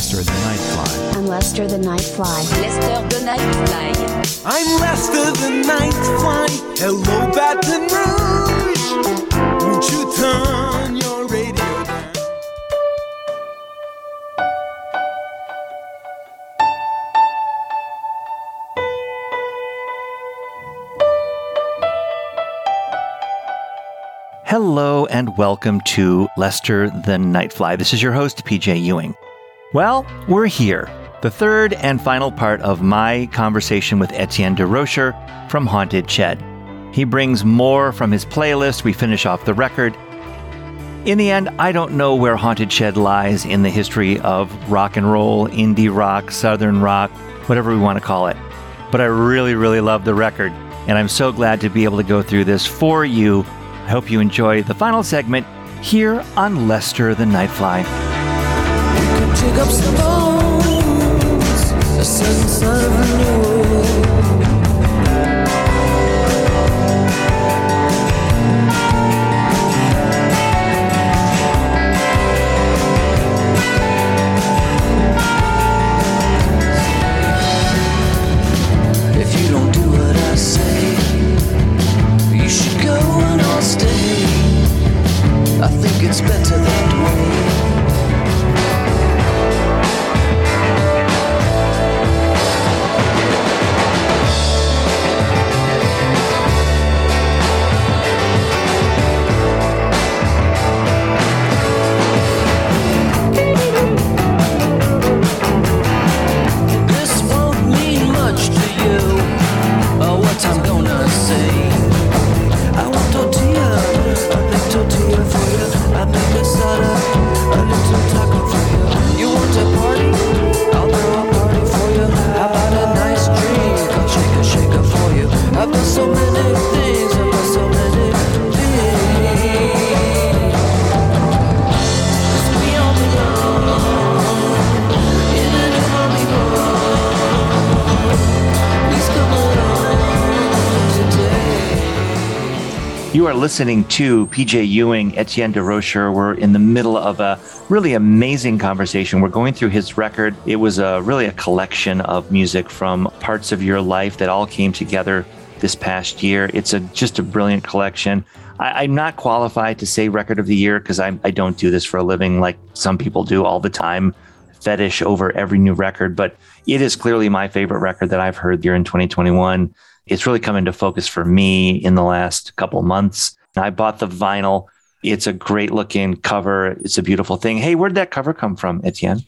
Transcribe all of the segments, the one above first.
Lester the Nightfly. I'm Lester the Nightfly. Lester the Nightfly. I'm Lester the Nightfly. Hello, Baton Rouge. Won't you turn your radio down? Hello and welcome to Lester the Nightfly. This is your host, PJ Ewing. Well, we're here. The third and final part of my conversation with Etienne de Rocher from Haunted Shed. He brings more from his playlist. We finish off the record. In the end, I don't know where Haunted Shed lies in the history of rock and roll, indie rock, southern rock, whatever we want to call it. But I really, really love the record, and I'm so glad to be able to go through this for you. I hope you enjoy the final segment here on Lester the Nightfly. Dig up some bones, a sign of renewal. You are listening to PJ Ewing, Etienne de Rocher. We're in the middle of a really amazing conversation. We're going through his record. It was a, really a collection of music from parts of your life that all came together this past year. It's a just a brilliant collection. I, I'm not qualified to say record of the year because I don't do this for a living like some people do all the time, fetish over every new record. But it is clearly my favorite record that I've heard here in 2021 it's really come into focus for me in the last couple months. I bought the vinyl. It's a great looking cover. It's a beautiful thing. Hey, where'd that cover come from, Etienne?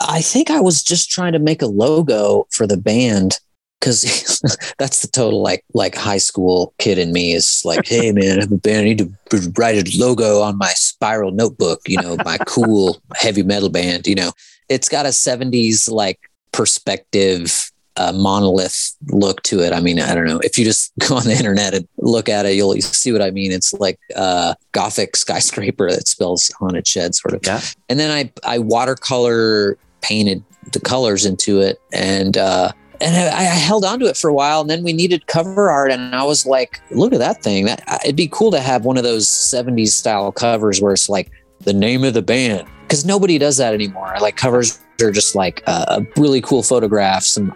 I think I was just trying to make a logo for the band because that's the total like like high school kid in me is like, hey man, I have a band. I need to write a logo on my spiral notebook. You know, my cool heavy metal band. You know, it's got a '70s like perspective. Uh, monolith look to it. I mean, I don't know. If you just go on the internet and look at it, you'll see what I mean. It's like a gothic skyscraper that spells haunted shed, sort of. Yeah. And then I I watercolor painted the colors into it, and uh, and I, I held on to it for a while. And then we needed cover art, and I was like, look at that thing. That it'd be cool to have one of those '70s style covers where it's like the name of the band, because nobody does that anymore. Like covers are just like a, a really cool photograph, some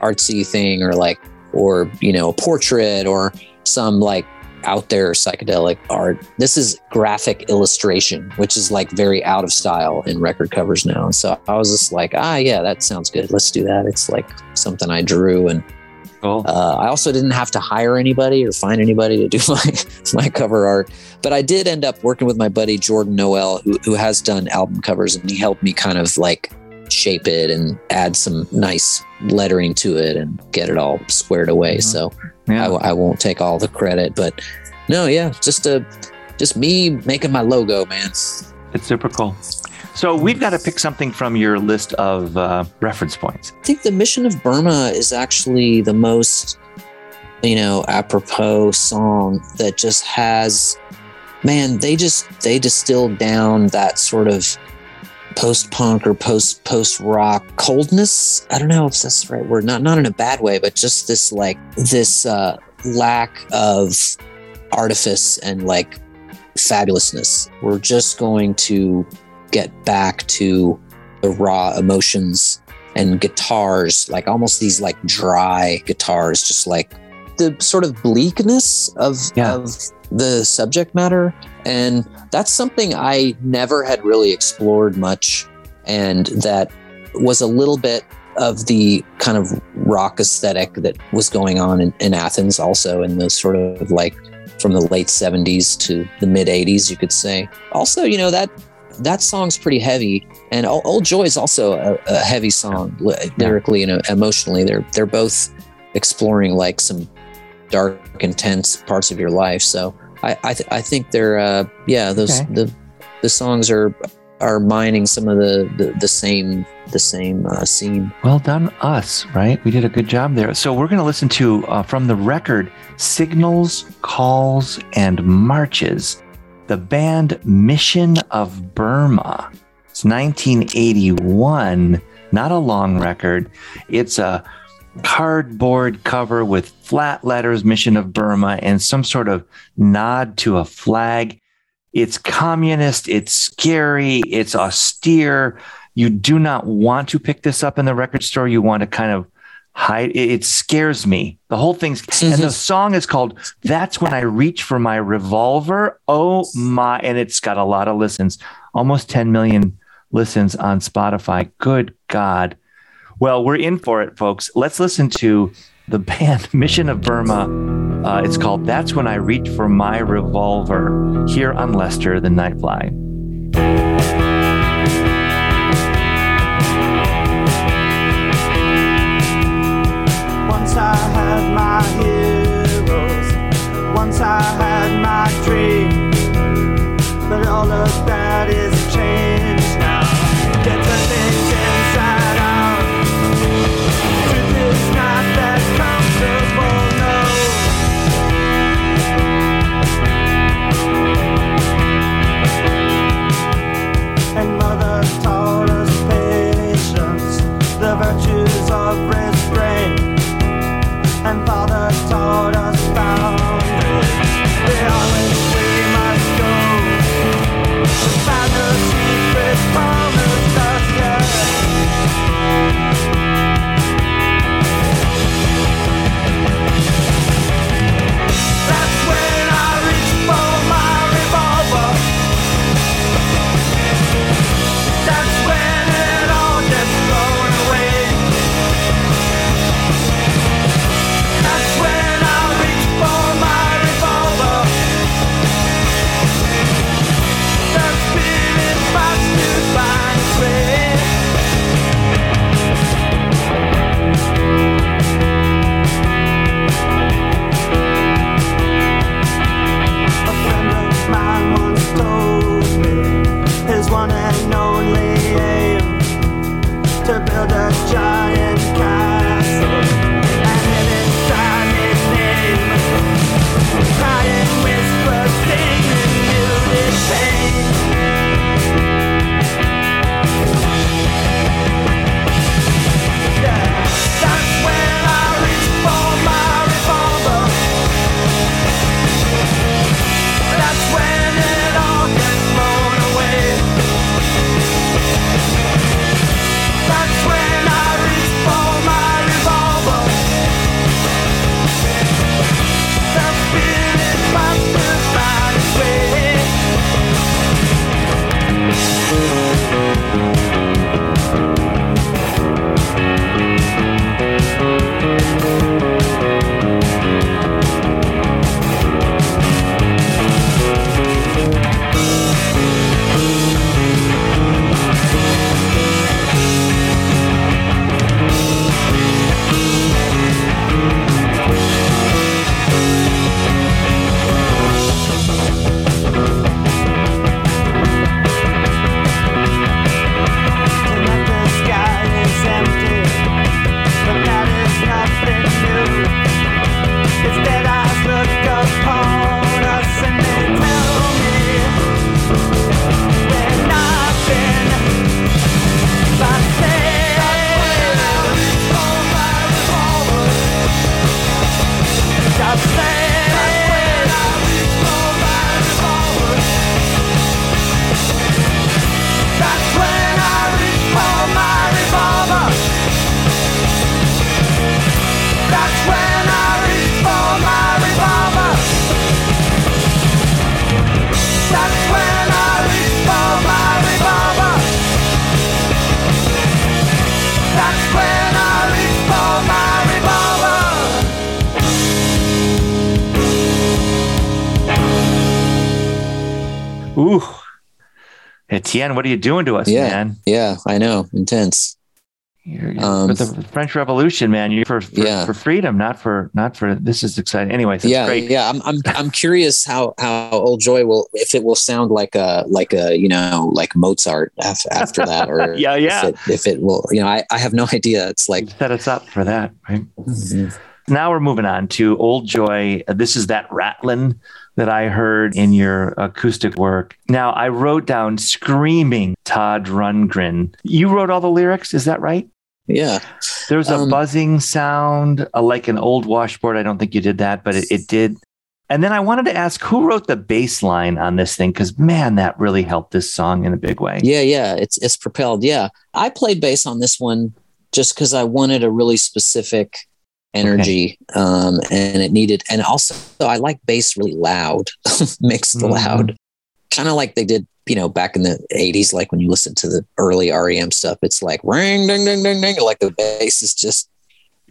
artsy thing, or like or you know a portrait or some like out there psychedelic art. This is graphic illustration, which is like very out of style in record covers now. So I was just like, ah, yeah, that sounds good. Let's do that. It's like something I drew and Cool. uh, I also didn't have to hire anybody or find anybody to do my my cover art, but I did end up working with my buddy Jordan Noel, who who has done album covers, and he helped me kind of like shape it and add some nice lettering to it and get it all squared away. So Yeah. I, I won't take all the credit, but no, yeah, just a just me making my logo, man. It's super cool. So we've got to pick something from your list of uh, reference points. I think the mission of Burma is actually the most, you know, apropos song that just has, man, they just they distilled down that sort of post punk or post post rock coldness. I don't know if that's the right word. Not not in a bad way, but just this like this uh, lack of artifice and like fabulousness. We're just going to get back to the raw emotions and guitars, like almost these like dry guitars, just like the sort of bleakness of Yeah. of the subject matter. And that's something I never had really explored much. And that was a little bit of the kind of rock aesthetic that was going on in, in Athens, also in the sort of like from the late 70s to the mid 80s, you could say. Also, you know, that that song's pretty heavy. And Old, Joy is also a, a heavy song lyrically and emotionally. They're they're both exploring like some dark, intense parts of your life. So I I, th- I think they're uh, yeah those Okay. the the songs are are mining some of the the, the same the same uh, scene. Well done, us, right? We did a good job there. So we're going to listen to uh, from the record Signals, Calls, and Marches, the band Mission of Burma. It's 1981, not a long record. It's a cardboard cover with flat letters, Mission of Burma, and some sort of nod to a flag. It's communist, it's scary, it's austere you do not want to pick this up in the record store. You want to kind of hide. It, it scares me. The whole thing's, and the song is called That's When I Reach for My Revolver. Oh my. And it's got a lot of listens, almost 10 million listens on Spotify. Good God. Well, we're in for it, folks. Let's listen to the band Mission of Burma. Uh, it's called That's When I Reach for My Revolver here on Lester, the Nightfly. Ooh. Etienne, what are you doing to us, Yeah. man? Yeah, I know. Intense. You're, you're Um, for the French Revolution, man. You're for for, Yeah. for freedom, not for not for. This is exciting. Anyways, it's yeah, great. yeah. I'm, I'm, I'm curious how, how Old Joy will, if it will sound like a, like a, you know, like Mozart af- after that, or Yeah, yeah. If it, if it will, you know, I, I have no idea. It's like, You set us up for that, right? Now we're moving on to Old Joy. This is that rattling that I heard in your acoustic work. Now I wrote down screaming Todd Rundgren. You wrote all the lyrics, is that right? yeah. There's a Um, buzzing sound, uh, like an old washboard. I don't think you did that, but it, it did. And then I wanted to ask who wrote the bass line on this thing? Because man, that really helped this song in a big way. Yeah, yeah, it's it's propelled. Yeah, I played bass on this one just because I wanted a really specific energy, um, and it needed, and also I like bass really loud, mixed Mhm. loud, kind of like they did, you know, back in the '80s. Like when you listen to the early REM stuff, it's like ring, ding, ding, ding, ding. Like the bass is just.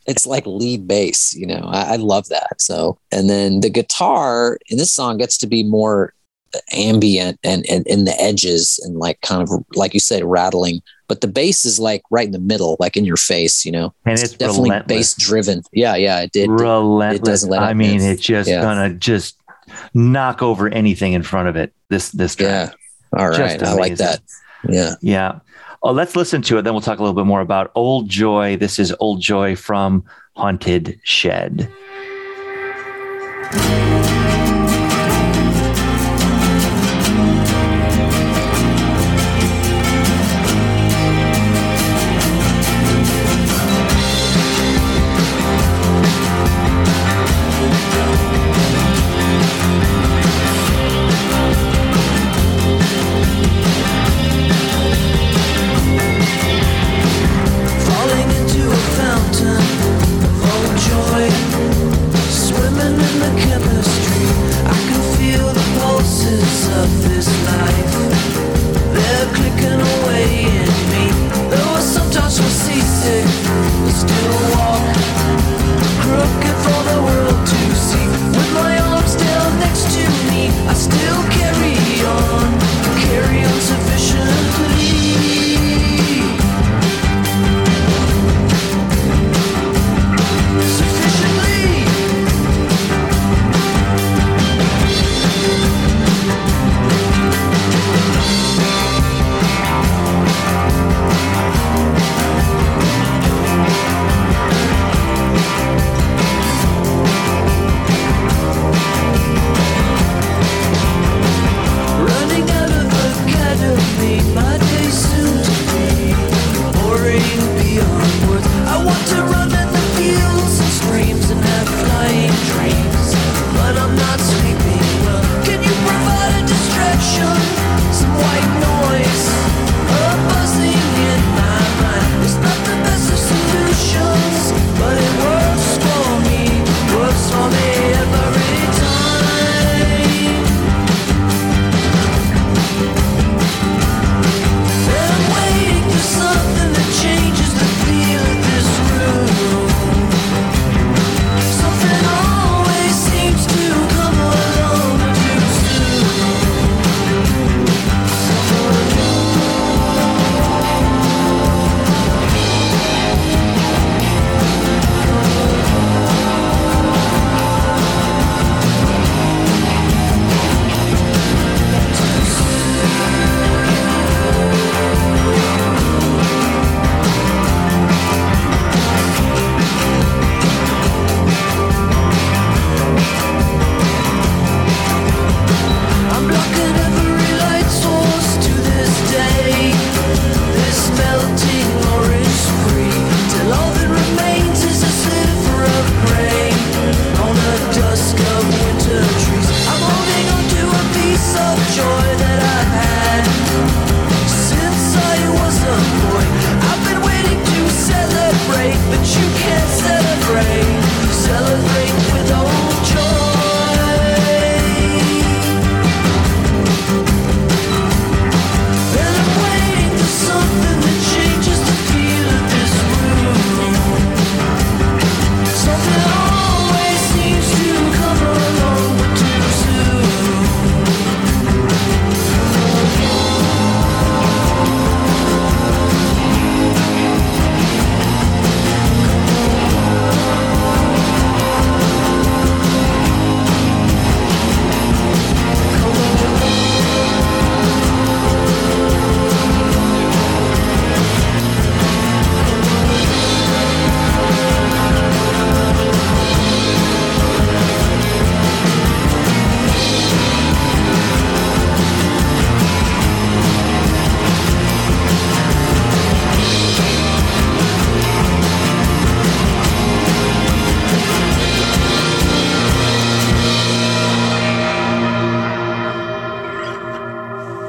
It's like lead bass, you know. I, I love that. So, and then the guitar in this song gets to be more ambient and, and in the edges and like kind of like you said rattling but the bass is like right in the middle like in your face you know And it's definitely relentless. bass driven yeah yeah it did relentless. doesn't let I mean, it's just Yeah. gonna just knock over anything in front of it. This this yeah track. all Just right i like that yeah Yeah. Oh, let's listen to it. Then we'll talk a little bit more about Old Joy. This is Old Joy from Haunted Shed.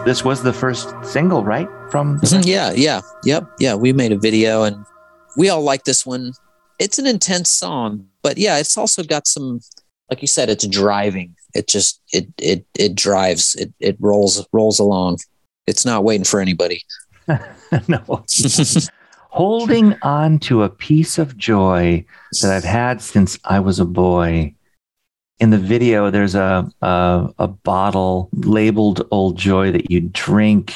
This was the first single, right? From Mhm, yeah, yeah, yep, yeah. We made a video and we all like this one. It's an intense song, but yeah, it's also got some, like you said, it's driving. It just it it it drives. It it rolls rolls along. It's not waiting for anybody. no. Holding on to a piece of joy that I've had since I was a boy. In the video, there's a, a a bottle labeled Old Joy that you drink.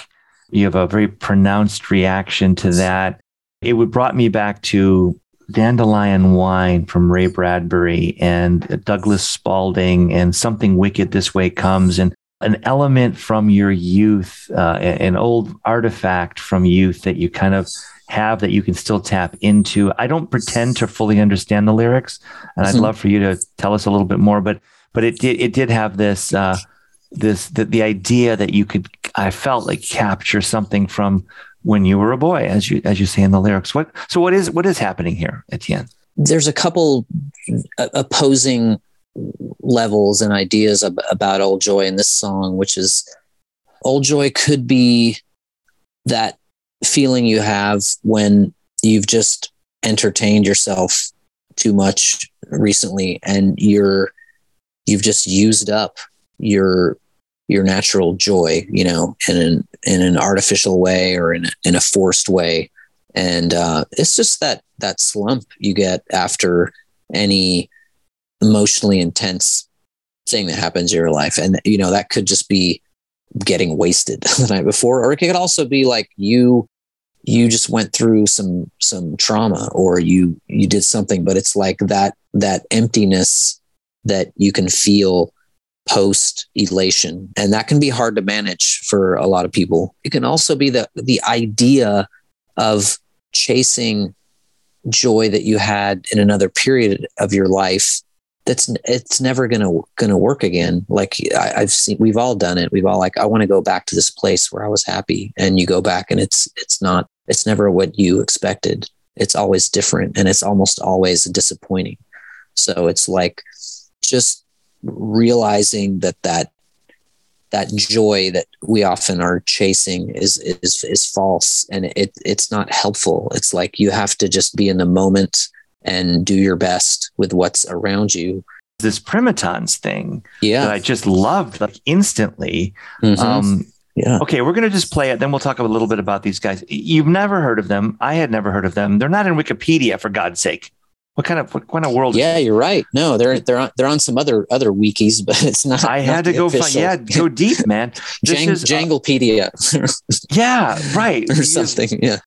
You have a very pronounced reaction to that. It would brought me back to Dandelion Wine from Ray Bradbury and Douglas Spaulding and Something Wicked This Way Comes and an element from your youth, uh, an old artifact from youth that you kind of have that you can still tap into. I don't pretend to fully understand the lyrics, and I'd Mhm. love for you to tell us a little bit more. But but it did it did have this uh, this the, the idea that you could I felt like capture something from when you were a boy, as you as you say in the lyrics. What so what is what is happening here, Etienne? There's a couple uh, opposing levels and ideas ab- about Old Joy in this song, which is Old Joy could be that feeling you have when you've just entertained yourself too much recently and you're you've just used up your your natural joy you know in an in an artificial way or in in a forced way. And uh it's just that that slump you get after any emotionally intense thing that happens in your life. And you know that could just be getting wasted the night before or it could also be like you you just went through some some trauma or you you did something but it's like that that emptiness that you can feel post elation and that can be hard to manage for a lot of people. It can also be the the idea of chasing joy that you had in another period of your life that's it's never gonna gonna work again. Like I, i've seen we've all done it. We've all like i want to go back to this place where i was happy and you go back and it's it's not it's never what you expected. It's always different and it's almost always disappointing. So it's like just realizing that that that joy that we often are chasing is is is false and it it's not helpful. It's like you have to just be in the moment and do your best with what's around you This primitons thing yeah. that I just loved like instantly. Mhm. Um, yeah Okay, we're going to just play it. Then we'll talk a little bit about these guys. You've never heard of them. I had never heard of them. They're not in Wikipedia, for God's sake. What kind of what kind of world? yeah you're right no they're they're on they're on some other other wikis but it's not I had not to go find. Yeah, go deep, man. This Jang, is uh, janglepedia yeah, right. or something yeah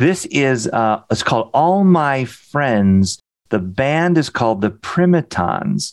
This is uh, it's called All My Friends. The band is called the Primitons.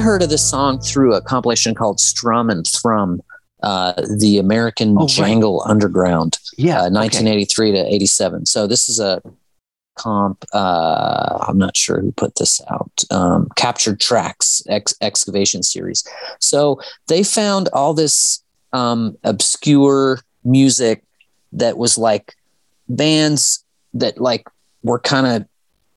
Heard of this song through a compilation called Strum and Thrum, uh, the American Oh, right. Jangle Underground, Yeah. uh, okay. 1983 to 87. So this is a comp. Uh, I'm not sure who put this out. Um, Captured Tracks ex- excavation series. So they found all this um, obscure music that was like bands that like were kind of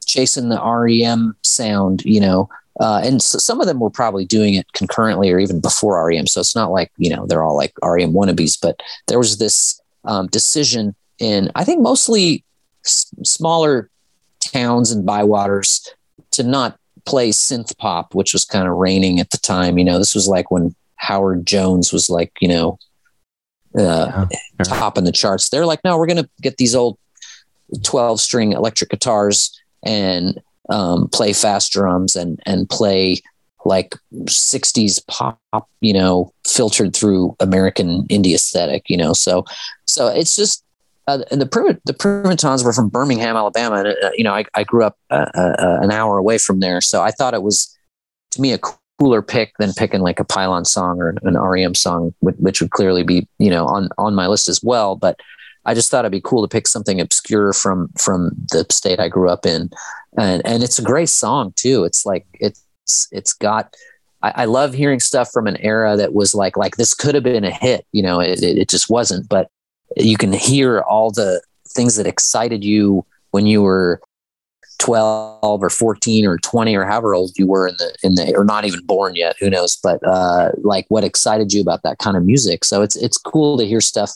chasing the REM sound, you know. Uh, and so some of them were probably doing it concurrently or even before REM. So it's not like, you know, they're all like REM wannabes, but there was this um, decision in, I think, mostly s- smaller towns and bywaters to not play synth pop, which was kind of reigning at the time. You know, this was like when Howard Jones was like, you know, uh, sure. top in the charts. They're like, no, we're going to get these old 12 string electric guitars and um, play fast drums and, and play like 60s pop, you know, filtered through American indie aesthetic, you know. So, so it's just, uh, and the the Primitons were from Birmingham, Alabama, and uh, you know I, I grew up uh, uh, an hour away from there, so I thought it was to me a cooler pick than picking like a Pylon song or an REM song, which, which would clearly be you know on on my list as well. But I just thought it'd be cool to pick something obscure from from the state I grew up in, and and it's a great song too. It's like it's it's got. I, I love hearing stuff from an era that was like like this could have been a hit. You know, it, it, it just wasn't, but you can hear all the things that excited you when you were 12 or 14 or 20 or however old you were in the in the or not even born yet who knows but uh like what excited you about that kind of music so it's it's cool to hear stuff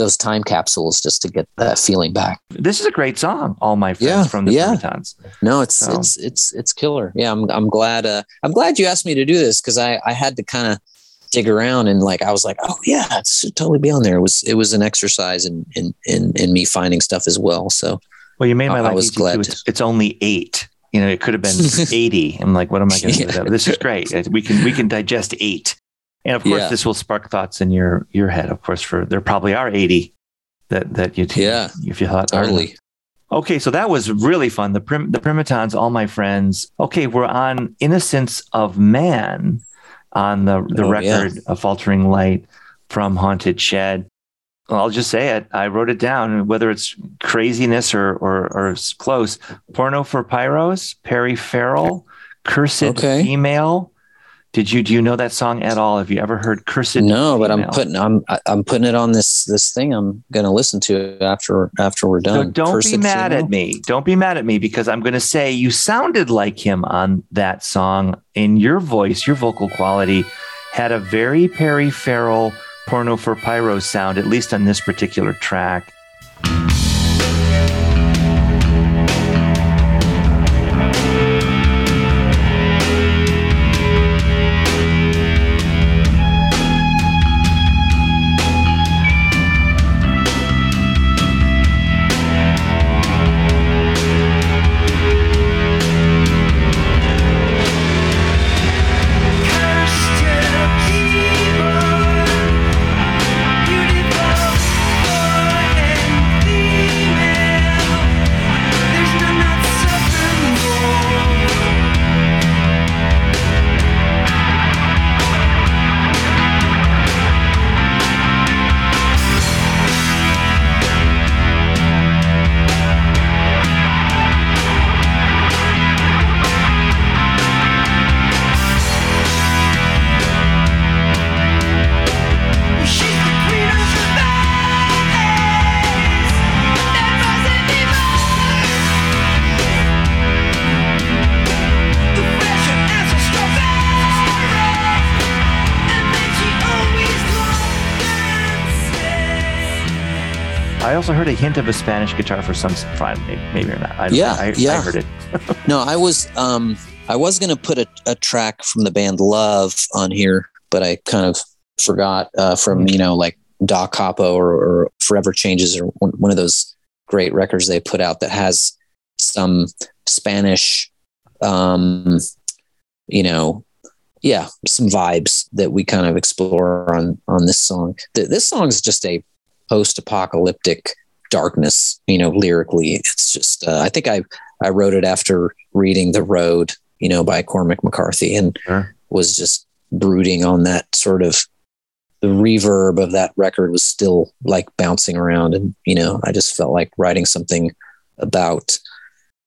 those time capsules just to get that feeling back This is a great song, All My Friends Yeah, from the yeah. No it's So- it's it's it's killer yeah i'm i'm glad uh i'm glad you asked me to do this because i i had to kind of dig around and like i was like oh yeah it should totally be on there it was it was an exercise in in in, in me finding stuff as well so Well, you made my I- I life was easy too. glad It's, it's only eight. You know, it could have been 80. I'm like, what am I going to do that? This is great. We can we can digest eight. And of course, Yeah. this will spark thoughts in your your head. Of course, for there probably are 80 that that you Yeah. if you thought totally Okay, so that was really fun. The prim, the primitons, all my friends. Okay, we're on "Innocence of Man" on the the Oh, yeah. record of "Faltering Light" from Haunted Shed. Well, I'll just say it. I wrote it down. Whether it's craziness or or, or close, "Porno for Pyros," Perry Farrell, "Cursed Okay. Female." Did you do you know that song at all? Have you ever heard "Cursed"? no but i'm putting i'm i'm putting it on this this thing i'm gonna listen to after after we're So done don't be mad Female? at me. Don't be mad at me because I'm going to say you sounded like him on that song. In your voice, your vocal quality had a very Perry Farrell porno for pyro sound, at least on this particular track. Also heard a hint of a Spanish guitar for some fine, maybe, maybe or not. I, Yeah, I, I heard it. no i was um i was gonna put a, a track from the band love on here but i kind of forgot uh from you know like Da Capo or, or forever changes or one, one of those great records they put out that has some spanish um you know yeah some vibes that we kind of explore on on this song Th- this song is just a post-apocalyptic darkness you know lyrically. It's just uh, i think i i wrote it after reading the road you know by cormac mccarthy and Sure. was just brooding on that sort of the reverb of that record was still like bouncing around. And you know i just felt like writing something about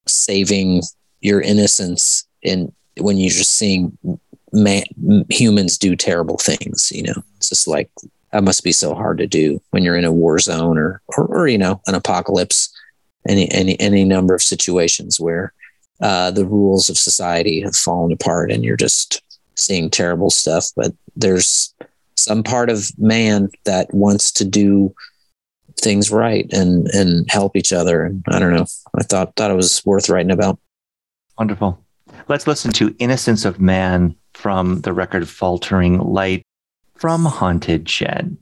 saving your innocence in when you're just seeing man, humans do terrible things you know? It's just like that must be so hard to do when you're in a war zone or or, or you know an apocalypse. Any any any number of situations where uh, the rules of society have fallen apart and you're just seeing terrible stuff. But there's some part of man that wants to do things right and and help each other. And i don't know. I thought thought it was worth writing about. Wonderful. Let's listen to Innocence of Man from the record Faltering Light from Haunted Shed.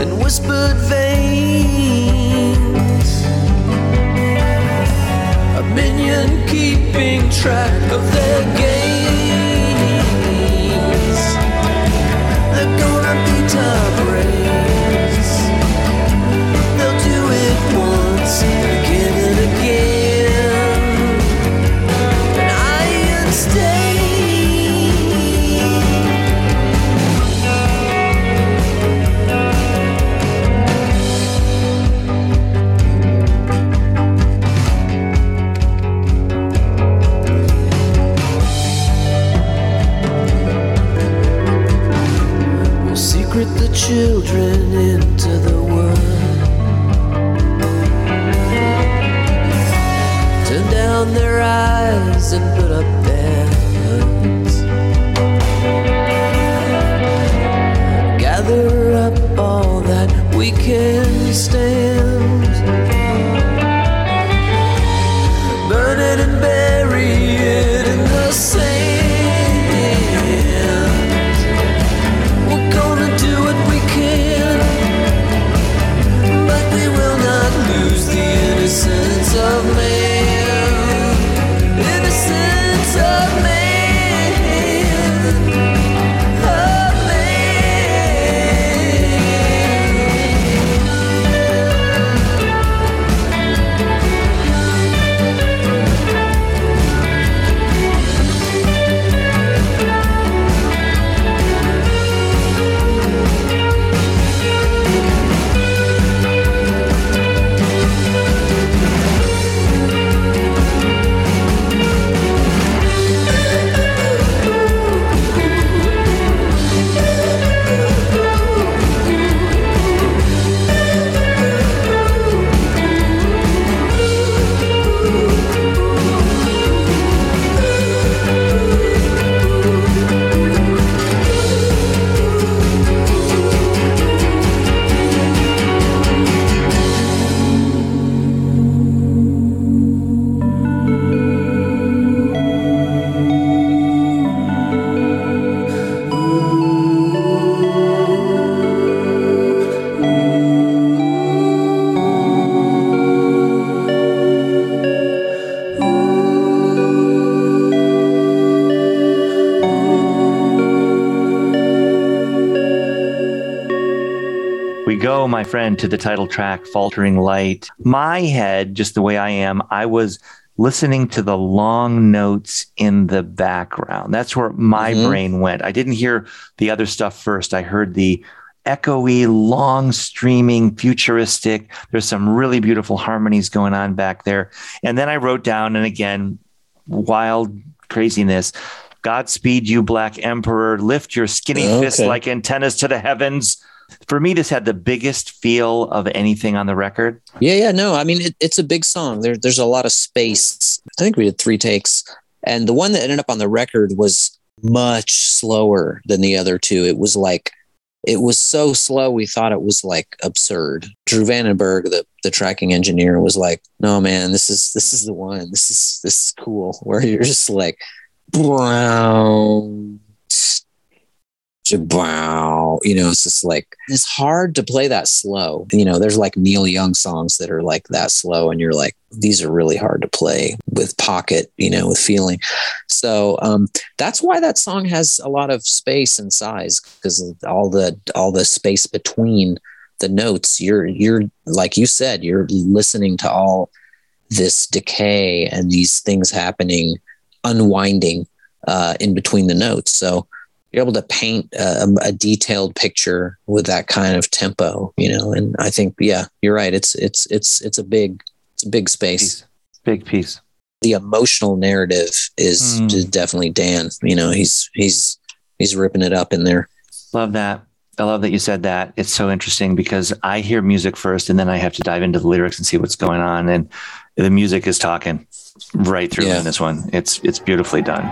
And whispered veins. A minion keeping track of their gains. Children friend, to the title track, Faltering Light. My head, just the way I am, I was listening to the long notes in the background. That's where my Mhm. brain went. I didn't hear the other stuff first. I heard the echoey, long streaming, futuristic. There's some really beautiful harmonies going on back there. And then I wrote down, and again, wild craziness. Godspeed, you Black Emperor. Lift your skinny Okay. fists like antennas to the heavens. For me, this had the biggest feel of anything on the record. Yeah, yeah, no. I mean, it, it's a big song. There, there's a lot of space. I think we did three takes, And the one that ended up on the record was much slower than the other two. It was like it was so slow we thought it was like absurd. Drew Vandenberg, the the tracking engineer, was like, "No, man, this is this is the one. This is this is cool." Where you're just like, brown, wow, you know, it's just like it's hard to play that slow. You know, there's like Neil Young songs that are like that slow, and you're like, these are really hard to play with pocket, you know, with feeling. So um, that's why that song has a lot of space and size because all the all the space between the notes. You're you're like you said, you're listening to all this decay and these things happening, unwinding uh, in between the notes. So you're able to paint a, a, detailed picture with that kind of tempo, you know. And I think, yeah, you're right. It's it's it's it's a big it's a big space, piece. big piece. The emotional narrative is, Mm. is definitely Dan. You know, he's he's he's ripping it up in there. Love that. I love that you said that. It's so interesting because I hear music first and then I have to dive into the lyrics and see what's going on. And the music is talking right through Yeah. in this one. It's it's beautifully done.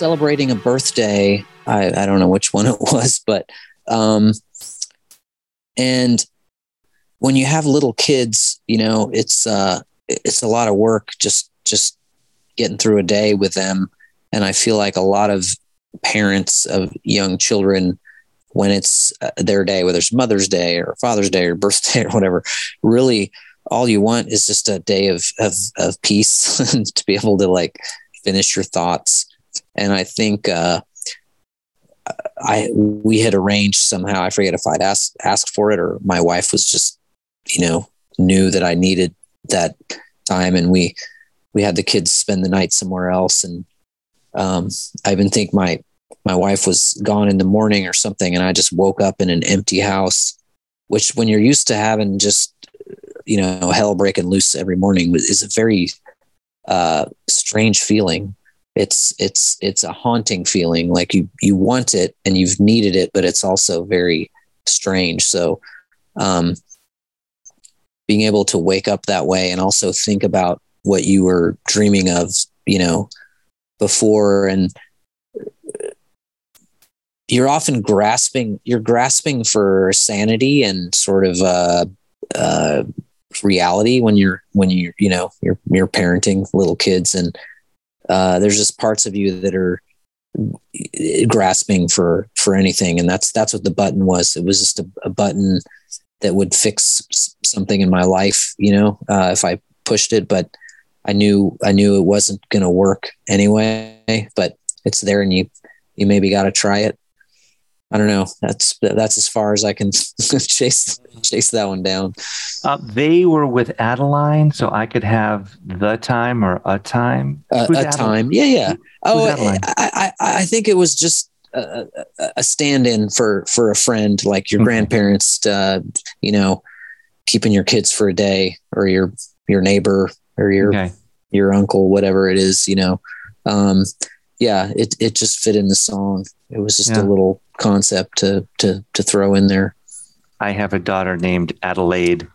Celebrating a birthday. I, I don't know which one it was, but um, and when you have little kids, you know, it's uh, it's a lot of work just just getting through a day with them. And I feel like a lot of parents of young children, when it's uh, their day, whether it's Mother's Day or Father's Day or birthday or whatever, really all you want is just a day of of, of peace to be able to like finish your thoughts. And I think uh, I we had arranged somehow. I forget if I'd asked asked for it or my wife was just you know knew that I needed that time, and we we had the kids spend the night somewhere else. And um, I even think my my wife was gone in the morning or something, and I just woke up in an empty house. Which, when you're used to having just you know hell breaking loose every morning, is a very uh, strange feeling. It's it's it's a haunting feeling. Like you you want it and you've needed it, but it's also very strange. So, um, being able to wake up that way and also think about what you were dreaming of, you know, before and you're often grasping you're grasping for sanity and sort of uh, uh, reality when you're when you you know you're you're parenting little kids and uh, there's just parts of you that are grasping for for anything. And that's that's what the button was. It was just a, a button that would fix something in my life you know uh, if i pushed it but i knew i knew it wasn't going to work anyway but it's there and you you maybe got to try it I don't know. That's that's as far as I can chase chase that one down. Uh, they were with Adeline, so I could have the time or a time. Uh, a Adeline? time, yeah, yeah. Who's oh, I, I, I think it was just a, a, stand-in for for a friend, like your grandparents. Uh, you know, keeping your kids for a day, or your your neighbor, or your okay. your uncle, whatever it is. You know, um, yeah, it it just fit in the song. It was just yeah. a little concept to to to throw in there. I have a daughter named Adelaide.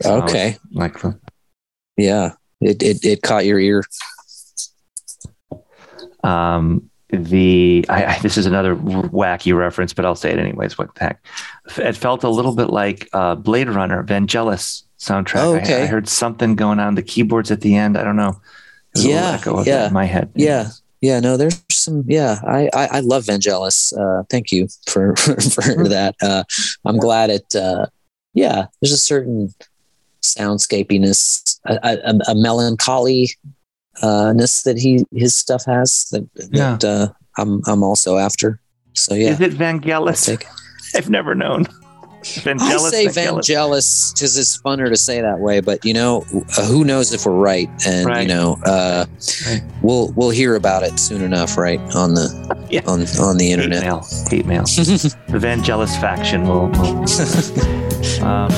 So okay. Like Yeah. It, it it caught your ear. Um the I, I, this is another wacky reference, but I'll say it anyways. What the heck? It felt a little bit like uh, Blade Runner, Vangelis soundtrack. Oh, okay. I, I, heard something going on the keyboards at the end. I don't know. Yeah, yeah. My head. Yeah, yeah, no, there's some. Yeah, I I, I love Vangelis. Uh, thank you for for, for that. Uh, I'm glad it. Uh, yeah, there's a certain soundscapiness, a, a, a melancholy uh, ness that he his stuff has that, yeah. that uh, I'm I'm also after. So yeah, is it Vangelis? I've never known. Vangelis, I say Vangelis because it's funner to say that way, but you know, uh, who knows if we're right? And right. you know, uh, right. we'll we'll hear about it soon enough, right? On the yeah. on on the internet. Hate mail, hate mail. the Vangelis faction will, will um,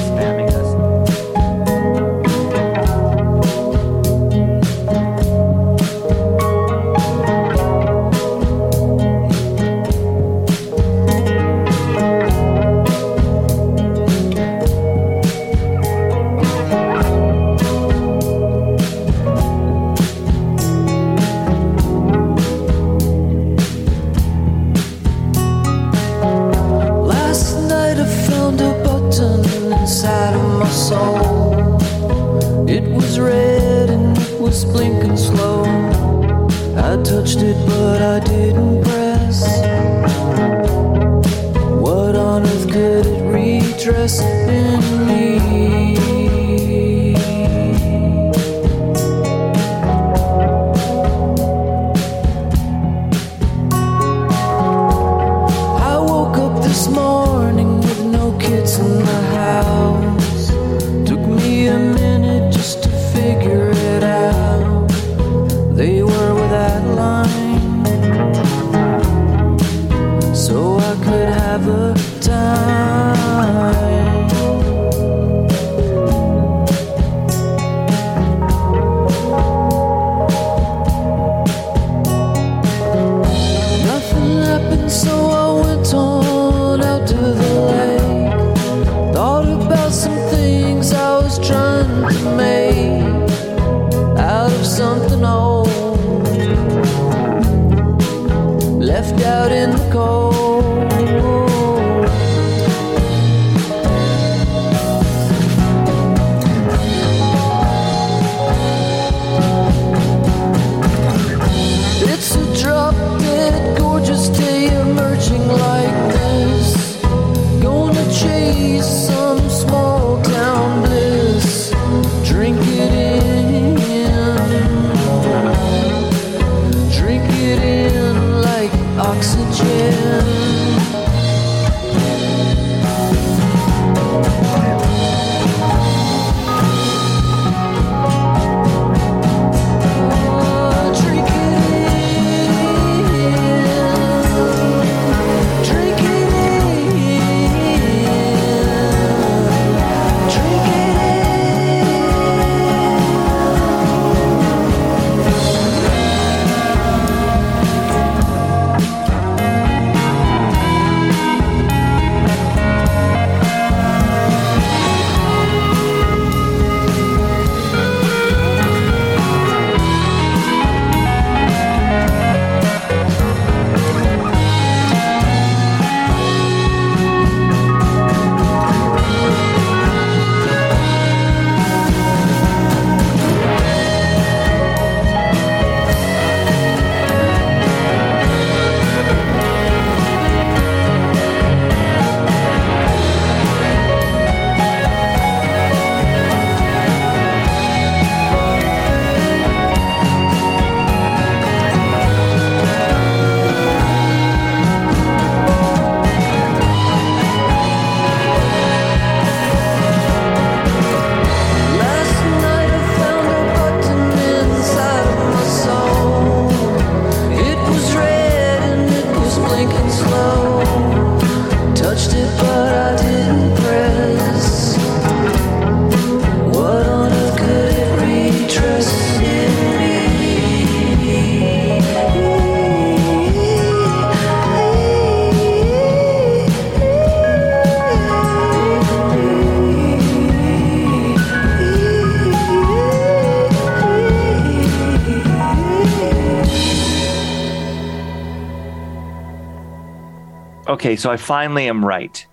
Okay, so I finally am right.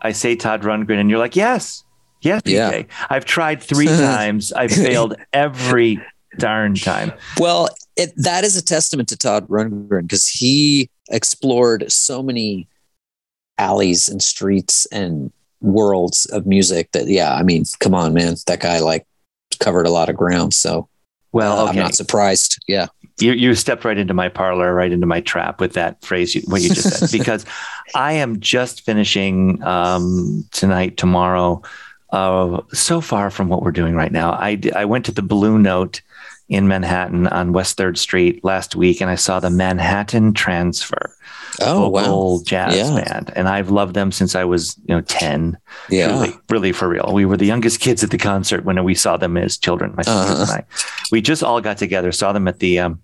I say Todd Rundgren, and you're like, yes, yes, PJ. Yeah. I've tried three times. I've failed every darn time. Well, it, that is a testament to Todd Rundgren because he explored so many alleys and streets and worlds of music that, yeah, I mean, come on, man. That guy like covered a lot of ground. So Well, uh. I'm not surprised. Yeah. You, you stepped right into my parlor, right into my trap with that phrase, you, what you just said, because I am just finishing um, tonight, tomorrow, uh, so far from what we're doing right now. I, I went to the Blue Note in Manhattan on West 3rd Street last week, and I saw the Manhattan Transfer Oh, wow. jazz Yeah. band. And I've loved them since I was, you know, 10. Yeah. Truly, really for real. We were the youngest kids at the concert when we saw them as children. My sisters Uh-huh. and I. We just all got together, saw them at the um,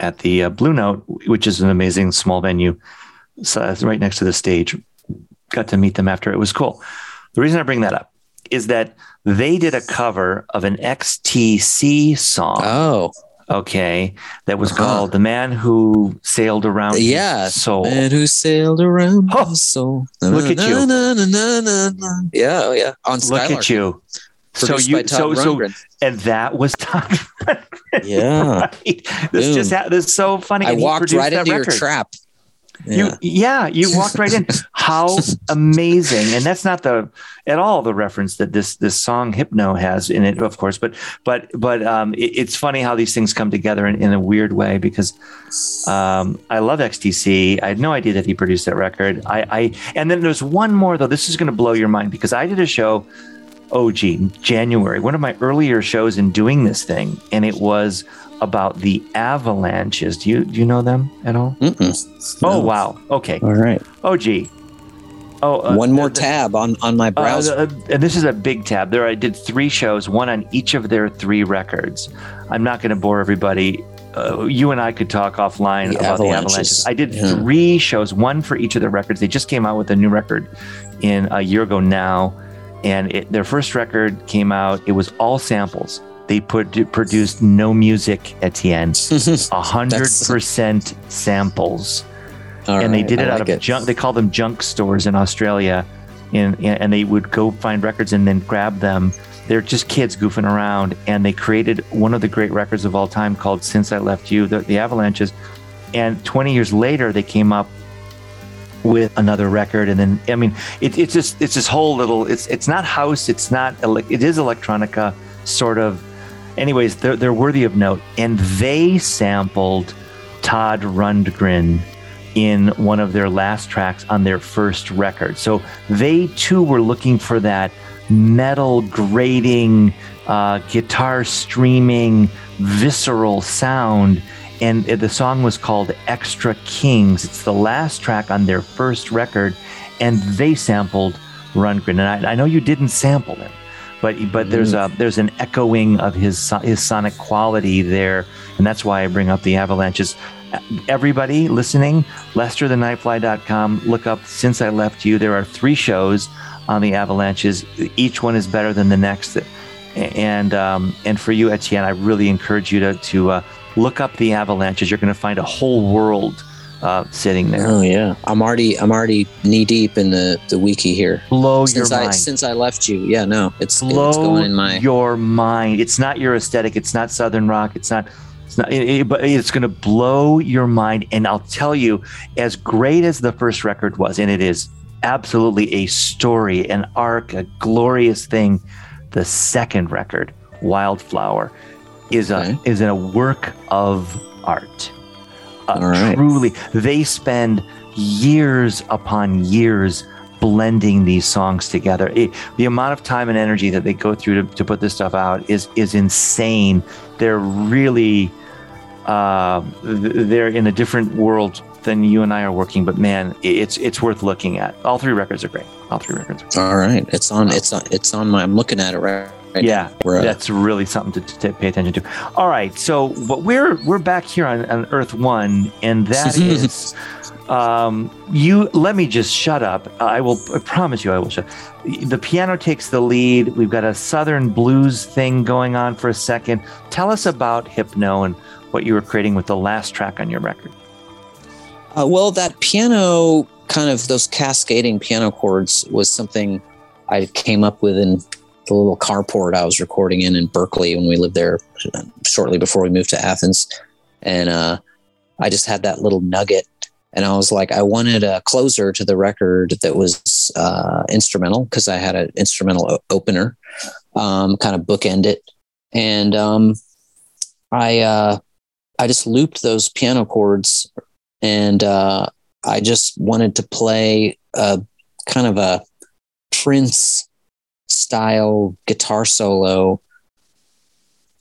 at the uh, Blue Note, which is an amazing small venue, so it's right next to the stage. Got to meet them after. It was cool. The reason I bring that up is that they did a cover of an XTC song. Oh, okay, that was Uh-huh. called "The Man Who Sailed Around yeah. Soul." Man who sailed around Oh, soul. look at you. Na, na, na, na, na. Yeah, oh, yeah. On Skylark. Look at you. So you so so and that was Todd. Yeah. right? This just ha- this is so funny. I and walked right into your record. trap. You, yeah, you walked right in. How amazing! And that's not the at all the reference that this this song "Hypno" has in it, of course. But but but um, it- it's funny how these things come together in, in a weird way because um, I love XTC. I had no idea that he produced that record. I, I and then there's one more though. This is going to blow your mind because I did a show. Oh, gee, January, one of my earlier shows in doing this thing, and it was about the Avalanches. Do you do you know them at all? Mm-mm. Oh No. wow. Okay. All right. Oh gee. Oh, uh, One more the- tab on on my uh, browser. uh, and this is a big tab. There, I did three shows, one on each of their three records. I'm not going to bore everybody. Uh, you and I could talk offline The about the Avalanches. Avalanches. I did Yeah. three shows, one for each of their records. They just came out with a new record in a year ago now, and it, their first record came out. It was all samples. They put produced no music at the end. A hundred percent samples All and they did it out of junk. They call them junk stores in Australia, and and they would go find records and then grab them. They're just kids goofing around, and they created one of the great records of all time called "Since I Left You," the, the Avalanches. And 20 years later, they came up with another record, and then I mean, it, it's just it's this whole little. It's it's not house. It's not it is electronica, sort of. Anyways, they're they're worthy of note, and they sampled Todd Rundgren in one of their last tracks on their first record. So they too were looking for that metal grating, uh, guitar streaming, visceral sound. And the song was called Extra Kings. It's the last track on their first record, and they sampled Rundgren. And I, I know you didn't sample him, but but there's a there's an echoing of his his sonic quality there, and that's why I bring up the Avalanches everybody listening, LesterTheNightfly.com. Look up Since I Left You. There are three shows on the Avalanches. Each one is better than the next. And um, and for you, Etienne, I really encourage you to to uh, look up the Avalanches. You're going to find a whole world uh, sitting there. Oh yeah, I'm already I'm already knee deep in the the wiki here. Blow Since your I mind. since I left you, yeah, no, it's blow it's going in my your mind. It's not your aesthetic. It's not southern rock. It's not. It's not. It, it- but it's going to blow your mind. And I'll tell you, as great as the first record was, and it is absolutely a story, an arc, a glorious thing. The second record, Wildflower, is a Okay. is a work of art. Uh, right. Truly, they spend years upon years blending these songs together. It, the amount of time and energy that they go through to, to put this stuff out is is insane. They're really uh, they're in a different world than you and I are working. But man, it's it's worth looking at. All three records are great. All three records. Are great. All right, it's on it's on it's on my. I'm looking at it right. Yeah. We're, uh, that's really something to, to pay attention to. All right, so but we're we're back here on, on Earth One, and that is um, you. Let me just shut up. I will. I promise you, I will shut. The piano takes the lead. We've got a Southern blues thing going on for a second. Tell us about Hypno and what you were creating with the last track on your record. Uh, well, that piano kind of those cascading piano chords was something I came up with in the little carport I was recording in in Berkeley when we lived there shortly before we moved to Athens. And uh, I just had that little nugget. And I was like, I wanted a closer to the record that was uh, instrumental because I had an instrumental opener, um, kind of bookend it. And um, I, uh, I just looped those piano chords and uh, I just wanted to play a kind of a Prince style guitar solo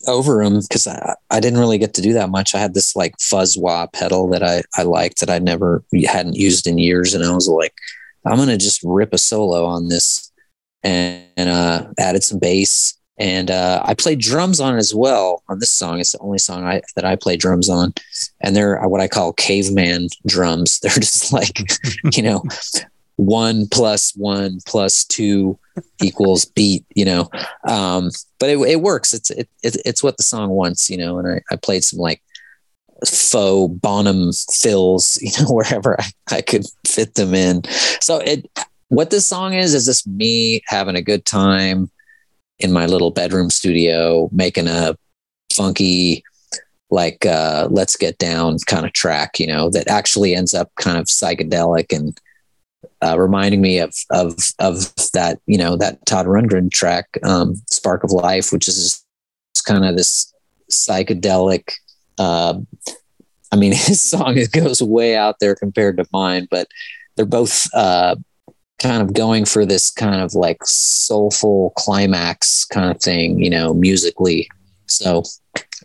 over them because I, I didn't really get to do that much. I had this like fuzz wah pedal that I, I liked that I never hadn't used in years. And I was like, I'm going to just rip a solo on this and, and uh, added some bass. And uh, I played drums on as well on this song. It's the only song I, that I play drums on. And they're what I call caveman drums. They're just like, you know, one plus one plus two equals beat, you know. Um, but it, it works. It's it, it, it's what the song wants, you know. And I, I played some like faux Bonham fills, you know, wherever I, I could fit them in. So it what this song is is just me having a good time in my little bedroom studio, making a funky like uh let's get down kind of track, you know, that actually ends up kind of psychedelic and uh, reminding me of of of that you know that Todd Rundgren track, um, "Spark of Life," which is kind of this psychedelic. Uh, I mean, his song it goes way out there compared to mine, but they're both uh, kind of going for this kind of like soulful climax kind of thing, you know, musically. So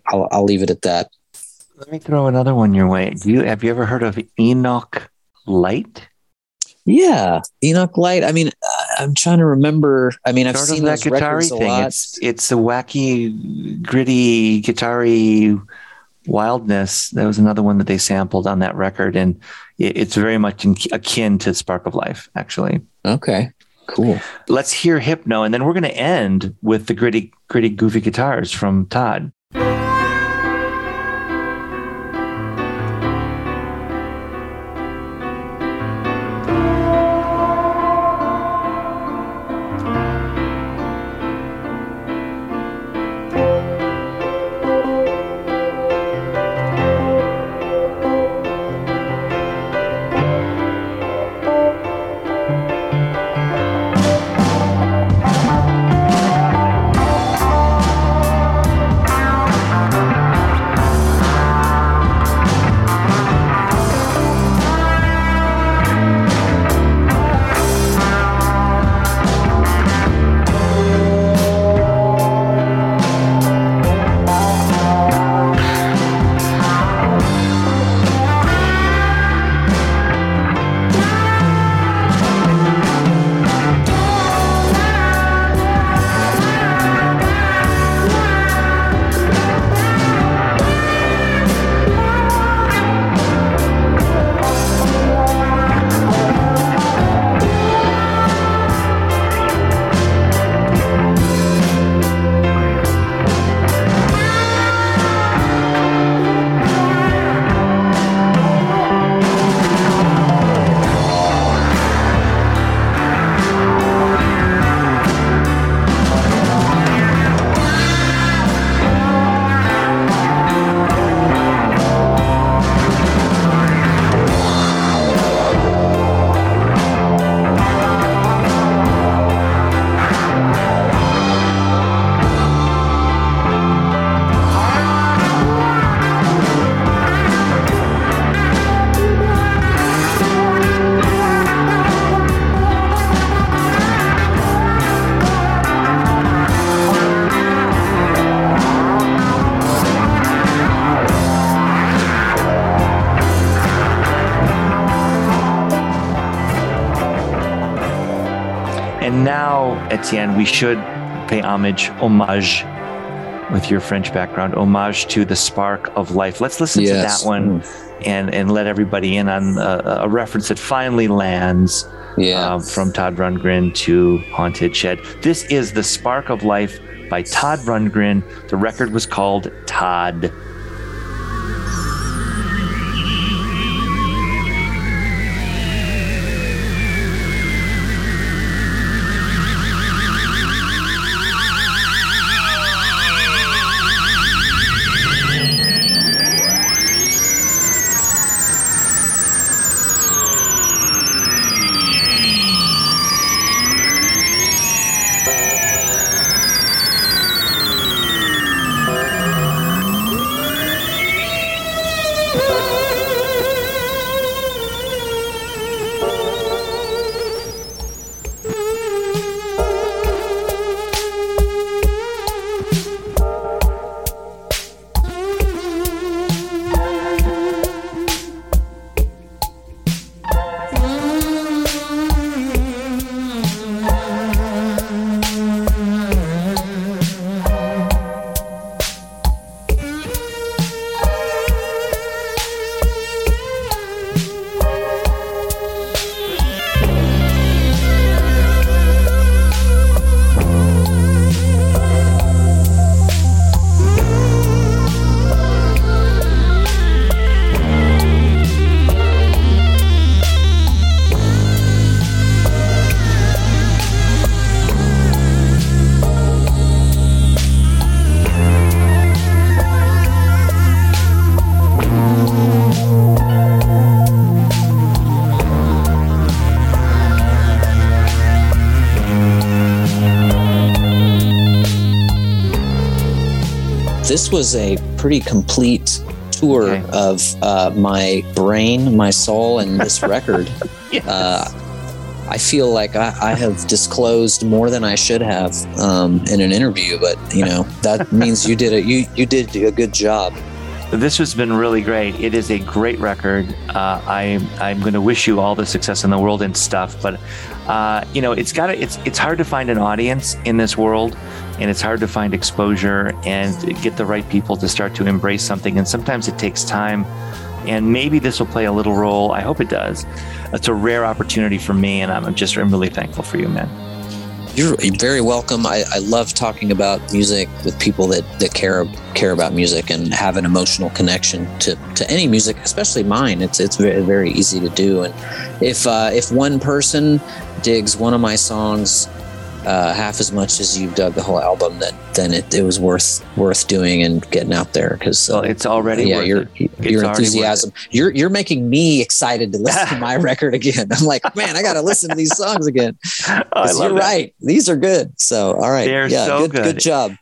I'll, I'll leave it at that. Let me throw another one your way. Do you have you ever heard of Enoch Light? Yeah, Enoch Light. I mean, I'm trying to remember. I mean, I've Sort seen that those records guitar a thing. lot. It's it's a wacky, gritty, guitar wildness. That was another one that they sampled on that record, and it, it's very much in, akin to Spark of Life, actually. Okay, cool. Let's hear Hypno, and then we're going to end with the gritty, gritty, goofy guitars from Todd. Etienne, we should pay homage, homage, with your French background, homage to the spark of life. Let's listen Yes. to that one and and let everybody in on a, a reference that finally lands Yeah. uh, from Todd Rundgren to Haunted Shed. This is the Spark of Life by Todd Rundgren. The record was called Todd. This was a pretty complete tour Okay. of uh, my brain, my soul, and this record. Yes. uh, I feel like I, I have disclosed more than I should have um, in an interview, but you know that means you did it. You you did a good job. This has been really great. It is a great record. Uh, I, I'm going to wish you all the success in the world and stuff. But uh, you know, it's got it's it's hard to find an audience in this world, and it's hard to find exposure and get the right people to start to embrace something. And sometimes it takes time. And maybe this will play a little role. I hope it does. It's a rare opportunity for me, and I'm just I'm really thankful for you, man. You're very welcome. I, I love talking about music with people that, that care care about music and have an emotional connection to, to any music, especially mine. It's it's very, very easy to do. And if uh, if one person digs one of my songs uh, half as much as you've dug the whole album, that then it, it was worth worth doing and getting out there because Well, it's already yeah, worth your it. Your already enthusiasm. You're you're making me excited to listen to my record again. I'm like, man, I got to listen to these songs again. Oh, I 'Cause love you're that. right. These are good. So, all right. They're yeah, so good, good. good job.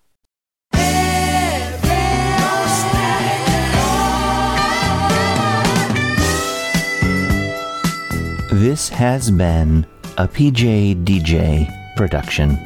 This has been a PJ DJ production.